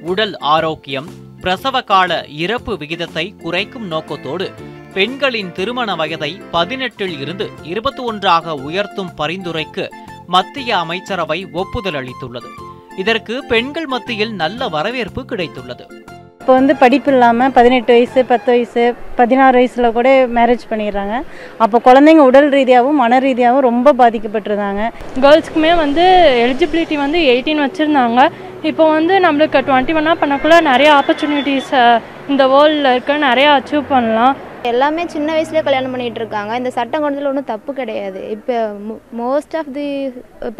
உடல் ஆரோக்கியம் பிரசவ கால இறப்பு விகிதத்தை குறைக்கும் நோக்கத்தோடு பெண்களின் திருமண வயதை பதினெட்டில் இருந்து இருபத்தி ஒன்றாக உயர்த்தும் பரிந்துரைக்கு மத்திய அமைச்சரவை ஒப்புதல் அளித்துள்ளது. இதற்கு பெண்கள் மத்தியில் நல்ல வரவேற்பு கிடைத்துள்ளது. இப்போ வந்து படிப்பு இல்லாமல் பதினெட்டு வயசு பத்து வயசு பதினாறு வயசில் கூட மேரேஜ் பண்ணிடுறாங்க. அப்போ குழந்தைங்க உடல் ரீதியாகவும் மன ரீதியாகவும் ரொம்ப பாதிக்கப்பட்டிருந்தாங்க. கேர்ள்ஸ்க்குமே வந்து எலிஜிபிலிட்டி வந்து எயிட்டீன் வச்சுருந்தாங்க. இப்போ வந்து நம்மளுக்கு டுவெண்ட்டி ஒன்னாக பண்ணக்குள்ள நிறைய ஆப்பர்ச்சுனிட்டிஸ் இந்த வேர்ல்டில் இருக்க நிறையா அச்சீவ் பண்ணலாம். எல்லாமே சின்ன வயசுலேயே கல்யாணம் பண்ணிகிட்டு இருக்காங்க. இந்த சட்டம் கொண்டதில் ஒன்றும் தப்பு கிடையாது. இப்போ மோஸ்ட் ஆஃப் தி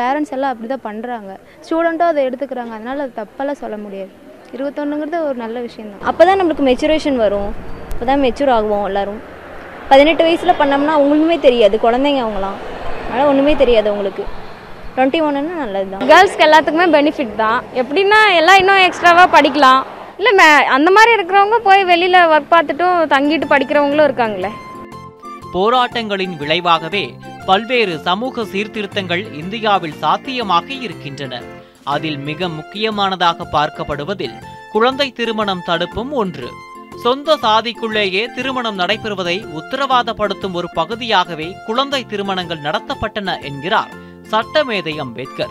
பேரண்ட்ஸ் எல்லாம் அப்படி தான் பண்ணுறாங்க ஸ்டூடெண்ட்டும் அதை எடுத்துக்கிறாங்க. அதனால் அது தப்பெல்லாம் சொல்ல முடியாது. இருபத்தொன்னுங்கிறது ஒரு நல்ல விஷயந்தான் அப்போ தான் நம்மளுக்கு மெச்சுரேஷன் வரும். அப்போ தான் மெச்சூர் ஆகுவோம் எல்லாரும். பதினெட்டு வயசில் பண்ணோம்னா ஒன்றுமே தெரியாது குழந்தைங்க அவங்களாம் அதனால் ஒன்றுமே தெரியாது அவங்களுக்கு டுவெண்ட்டி ஒன்றுன்னா நல்லது தான் கேர்ள்ஸ்க்கு எல்லாத்துக்குமே பெனிஃபிட் தான். எப்படின்னா எல்லாம் இன்னும் எக்ஸ்ட்ராவாக படிக்கலாம். இல்லை மே அந்த மாதிரி இருக்கிறவங்க போய் வெளியில் ஒர்க் பார்த்துட்டும் தங்கிட்டு படிக்கிறவங்களும் இருக்காங்களே. போராட்டங்களின் விளைவாகவே பல்வேறு சமூக சீர்திருத்தங்கள் இந்தியாவில் சாத்தியமாக இருக்கின்றன. அதில் மிக முக்கியமானதாக பார்க்கப்படுவதில் குழந்தை திருமணம் தடுப்பும் ஒன்று. சொந்த சாதிக்குள்ளேயே திருமணம் நடைபெறுவதை உத்தரவாதப்படுத்தும் ஒரு பகுதியாகவே குழந்தை திருமணங்கள் நடத்தப்பட்டன என்கிறார் சட்டமேதை அம்பேத்கர்.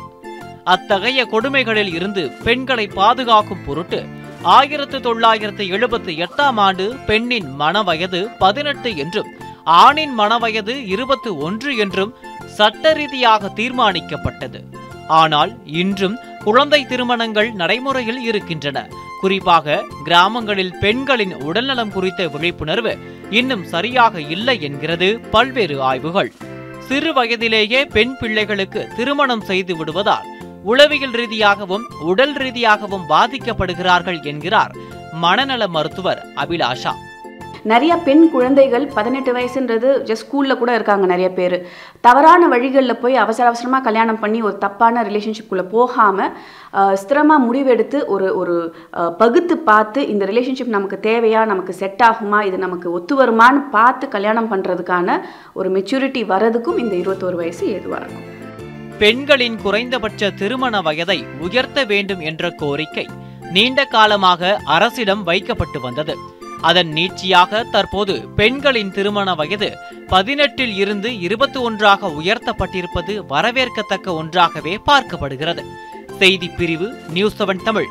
அத்தகைய கொடுமைகளில் இருந்து பெண்களை பாதுகாக்கும் பொருட்டு ஆயிரத்து தொள்ளாயிரத்து எழுபத்தி எட்டாம் ஆண்டு பெண்ணின் மனவயது பதினெட்டு என்றும் ஆணின் மனவயது இருபத்து ஒன்று என்றும் சட்ட ரீதியாக தீர்மானிக்கப்பட்டது. ஆனால் இன்றும் குழந்தை திருமணங்கள் நடைமுறையில் இருக்கின்றன. குறிப்பாக கிராமங்களில் பெண்களின் உடல்நலம் குறித்த விழிப்புணர்வு இன்னும் சரியாக இல்லை என்கிறது பல்வேறு ஆய்வுகள். சிறு வயதிலேயே பெண் பிள்ளைகளுக்கு திருமணம் செய்து விடுவதால் உளவியல் ரீதியாகவும் உடல் ரீதியாகவும் பாதிக்கப்படுகிறார்கள் என்கிறார் மனநல மருத்துவர் அபிலாஷா. நிறைய பெண் குழந்தைகள் பதினெட்டு வயசுன்றது ஜஸ்ட் ஸ்கூலில் கூட இருக்காங்க நிறைய பேர். தவறான வழிகளில் போய் அவசர அவசரமாக கல்யாணம் பண்ணி ஒரு தப்பான ரிலேஷன்ஷிப்புக்குள்ளே போகாமல் ஸ்திரமாக முடிவெடுத்து ஒரு ஒரு பகுத்து பார்த்து இந்த ரிலேஷன்ஷிப் நமக்கு தேவையா நமக்கு செட் ஆகுமா இது நமக்கு ஒத்து வருமான்னு பார்த்து கல்யாணம் பண்ணுறதுக்கான ஒரு மெச்சூரிட்டி வரதுக்கும் இந்த இருபத்தோரு வயசு ஏதுவாக இருக்கும். பெண்களின் குறைந்தபட்ச திருமண வயதை உயர்த்த வேண்டும் என்ற கோரிக்கை நீண்ட காலமாக அரசிடம் வைக்கப்பட்டு வந்தது. அதன் நீட்சியாக தற்போது பெண்களின் திருமண வயது பதினெட்டில் இருந்து இருபத்தி ஒன்றாக உயர்த்தப்பட்டிருப்பது வரவேற்கத்தக்க ஒன்றாகவே பார்க்கப்படுகிறது. செய்தி பிரிவு நியூஸ் செவன் தமிழ்.